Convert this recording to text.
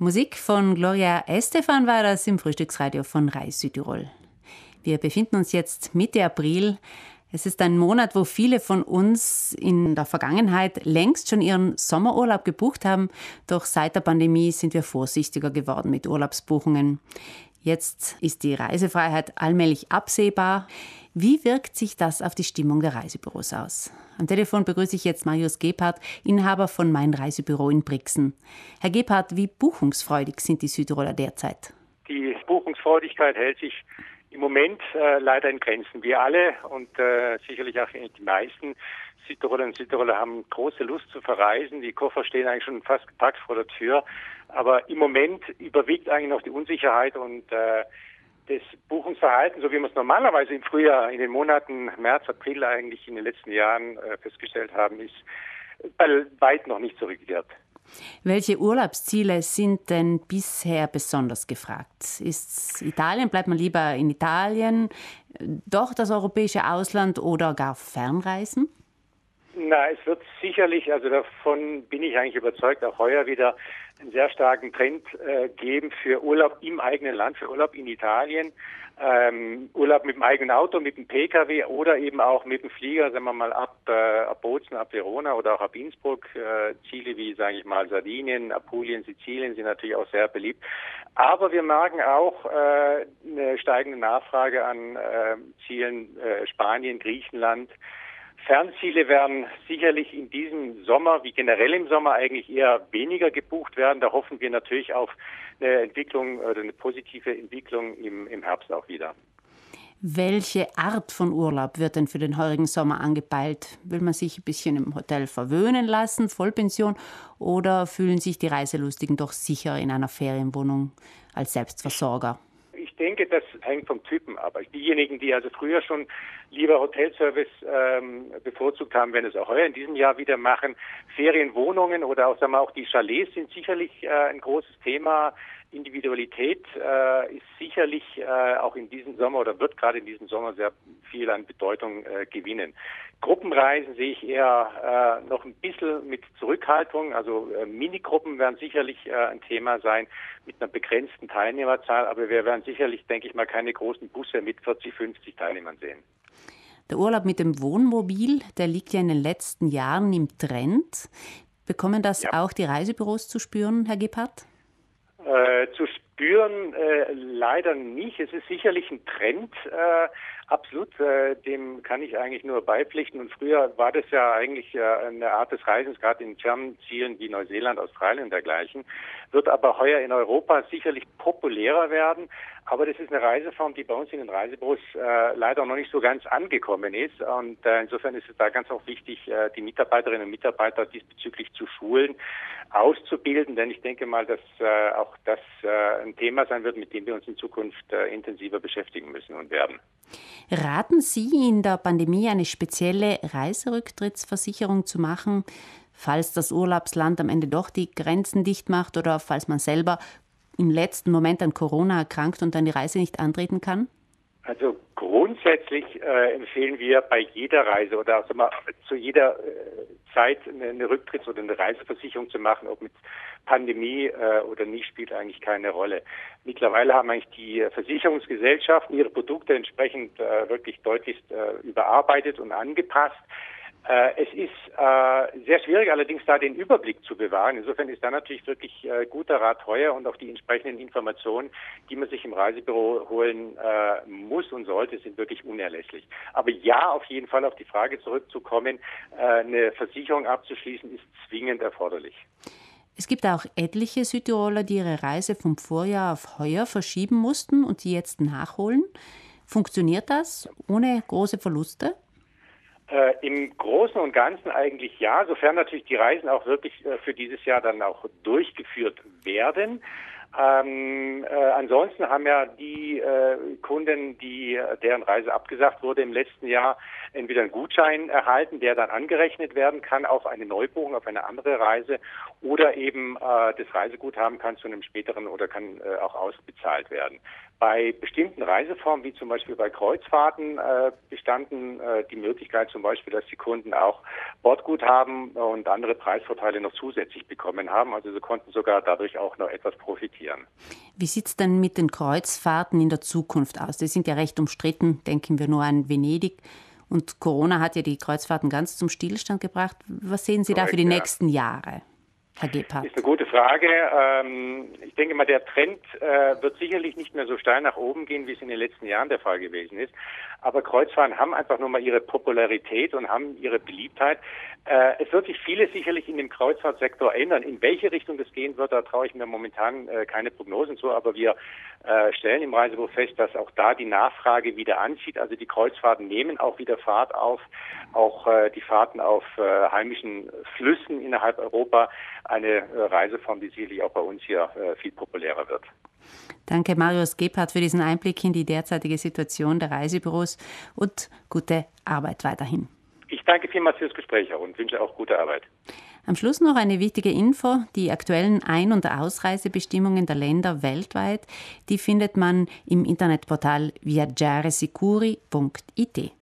Musik von Gloria Estefan war das im Frühstücksradio von Reis Südtirol. Wir befinden uns jetzt Mitte April. Es ist ein Monat, wo viele von uns in der Vergangenheit längst schon ihren Sommerurlaub gebucht haben. Doch seit der Pandemie sind wir vorsichtiger geworden mit Urlaubsbuchungen. Jetzt ist die Reisefreiheit allmählich absehbar. Wie wirkt sich das auf die Stimmung der Reisebüros aus? Am Telefon begrüße ich jetzt Marius Gebhardt, Inhaber von Mein Reisebüro in Brixen. Herr Gebhardt, wie buchungsfreudig sind die Südtiroler derzeit? Die Buchungsfreudigkeit hält sich im Moment äh, leider in Grenzen. Wir alle und äh, sicherlich auch die meisten Südtiroler und Südtiroler haben große Lust zu verreisen. Die Koffer stehen eigentlich schon fast gepackt vor der Tür. Aber im Moment überwiegt eigentlich noch die Unsicherheit und äh, das Buchungsverhalten, so wie wir es normalerweise im Frühjahr, in den Monaten März, April eigentlich in den letzten Jahren äh, festgestellt haben, ist bei weit noch nicht zurückgekehrt. Welche Urlaubsziele sind denn bisher besonders gefragt? Ist Italien, bleibt man lieber in Italien, doch das europäische Ausland oder gar Fernreisen? Na, es wird sicherlich, also davon bin ich eigentlich überzeugt, auch heuer wieder einen sehr starken Trend äh, geben für Urlaub im eigenen Land, für Urlaub in Italien, ähm, Urlaub mit dem eigenen Auto, mit dem Pkw oder eben auch mit dem Flieger, sagen wir mal ab, äh, ab Bozen, ab Verona oder auch ab Innsbruck. Äh, Ziele wie, sage ich mal, Sardinien, Apulien, Sizilien sind natürlich auch sehr beliebt. Aber wir merken auch äh, eine steigende Nachfrage an äh, Zielen äh, Spanien, Griechenland, Fernziele werden sicherlich in diesem Sommer, wie generell im Sommer, eigentlich eher weniger gebucht werden. Da hoffen wir natürlich auf eine Entwicklung oder eine positive Entwicklung im, im Herbst auch wieder. Welche Art von Urlaub wird denn für den heurigen Sommer angepeilt? Will man sich ein bisschen im Hotel verwöhnen lassen, Vollpension, oder fühlen sich die Reiselustigen doch sicher in einer Ferienwohnung als Selbstversorger? Denke, das hängt vom Typen ab. Diejenigen, die also früher schon lieber Hotelservice ähm, bevorzugt haben, werden es auch heuer in diesem Jahr wieder machen. Ferienwohnungen oder auch, sagen wir, auch die Chalets sind sicherlich äh, ein großes Thema. Individualität äh, ist sicherlich äh, auch in diesem Sommer oder wird gerade in diesem Sommer sehr viel an Bedeutung äh, gewinnen. Gruppenreisen sehe ich eher äh, noch ein bisschen mit Zurückhaltung. Also äh, Minigruppen werden sicherlich äh, ein Thema sein mit einer begrenzten Teilnehmerzahl, aber wir werden sicherlich, denke ich mal, keine großen Busse mit 40, 50 Teilnehmern sehen. Der Urlaub mit dem Wohnmobil, der liegt ja in den letzten Jahren im Trend. Bekommen das ja. auch die Reisebüros zu spüren, Herr Gebhardt? Äh, zu spüren äh, leider nicht. Es ist sicherlich ein Trend, äh, absolut, äh, dem kann ich eigentlich nur beipflichten. Und früher war das ja eigentlich äh, eine Art des Reisens, gerade in fernen Zielen wie Neuseeland, Australien und dergleichen, wird aber heuer in Europa sicherlich populärer werden. Aber das ist eine Reiseform, die bei uns in den Reisebüros äh, leider noch nicht so ganz angekommen ist. Und äh, insofern ist es da ganz auch wichtig, äh, die Mitarbeiterinnen und Mitarbeiter diesbezüglich zu schulen, auszubilden. Denn ich denke mal, dass äh, auch das äh, ein Thema sein wird, mit dem wir uns in Zukunft äh, intensiver beschäftigen müssen und werden. Raten Sie in der Pandemie eine spezielle Reiserücktrittsversicherung zu machen? falls das Urlaubsland am Ende doch die Grenzen dicht macht oder falls man selber im letzten Moment an Corona erkrankt und dann die Reise nicht antreten kann? Also grundsätzlich äh, empfehlen wir bei jeder Reise oder also mal, zu jeder äh, Zeit eine, Rücktritts- oder eine Reiseversicherung zu machen, ob mit Pandemie äh, oder nicht, spielt eigentlich keine Rolle. Mittlerweile haben eigentlich die Versicherungsgesellschaften ihre Produkte entsprechend äh, wirklich deutlich äh, überarbeitet und angepasst. Äh, es ist äh, sehr schwierig, allerdings da den Überblick zu bewahren. Insofern ist da natürlich wirklich äh, guter Rat teuer und auch die entsprechenden Informationen, die man sich im Reisebüro holen äh, muss und sollte, sind wirklich unerlässlich. Aber ja, auf jeden Fall auf die Frage zurückzukommen, äh, eine Versicherung abzuschließen, ist zwingend erforderlich. Es gibt auch etliche Südtiroler, die ihre Reise vom Vorjahr auf heuer verschieben mussten und die jetzt nachholen. Funktioniert das ohne große Verluste? Äh, Im Großen und Ganzen eigentlich ja, sofern natürlich die Reisen auch wirklich äh, für dieses Jahr dann auch durchgeführt werden. Ähm, äh, ansonsten haben ja die äh, Kunden, die äh, deren Reise abgesagt wurde im letzten Jahr, entweder einen Gutschein erhalten, der dann angerechnet werden kann auf eine Neubuchung, auf eine andere Reise, oder eben äh, das Reiseguthaben kann zu einem späteren oder kann äh, auch ausbezahlt werden. Bei bestimmten Reiseformen, wie zum Beispiel bei Kreuzfahrten, äh, bestanden äh, die Möglichkeit zum Beispiel, dass die Kunden auch Bordguthaben und andere Preisvorteile noch zusätzlich bekommen haben. Also sie konnten sogar dadurch auch noch etwas profitieren. Wie sieht es denn mit den Kreuzfahrten in der Zukunft aus? Die sind ja recht umstritten. Denken wir nur an Venedig. Und Corona hat ja die Kreuzfahrten ganz zum Stillstand gebracht. Was sehen Sie Correct, da für die ja. nächsten Jahre? Herr Gebhardt? Ist eine gute Frage. Ähm, ich denke mal, der Trend äh, wird sicherlich nicht mehr so steil nach oben gehen, wie es in den letzten Jahren der Fall gewesen ist. Aber Kreuzfahrten haben einfach nur mal ihre Popularität und haben ihre Beliebtheit. Äh, es wird sich vieles sicherlich in dem Kreuzfahrtsektor ändern. In welche Richtung das gehen wird, da traue ich mir momentan äh, keine Prognosen zu. Aber wir äh, stellen im Reisebuch fest, dass auch da die Nachfrage wieder anzieht. Also die Kreuzfahrten nehmen auch wieder Fahrt auf. Auch äh, die Fahrten auf äh, heimischen Flüssen innerhalb Europa eine äh, Reiseform, die sicherlich auch bei uns hier viel populärer wird. Danke, Marius Gebhardt, für diesen Einblick in die derzeitige Situation der Reisebüros und gute Arbeit weiterhin. Ich danke vielmals fürs Gespräch und wünsche auch gute Arbeit. Am Schluss noch eine wichtige Info. Die aktuellen Ein- und Ausreisebestimmungen der Länder weltweit, die findet man im Internetportal viaggiaresicuri.it.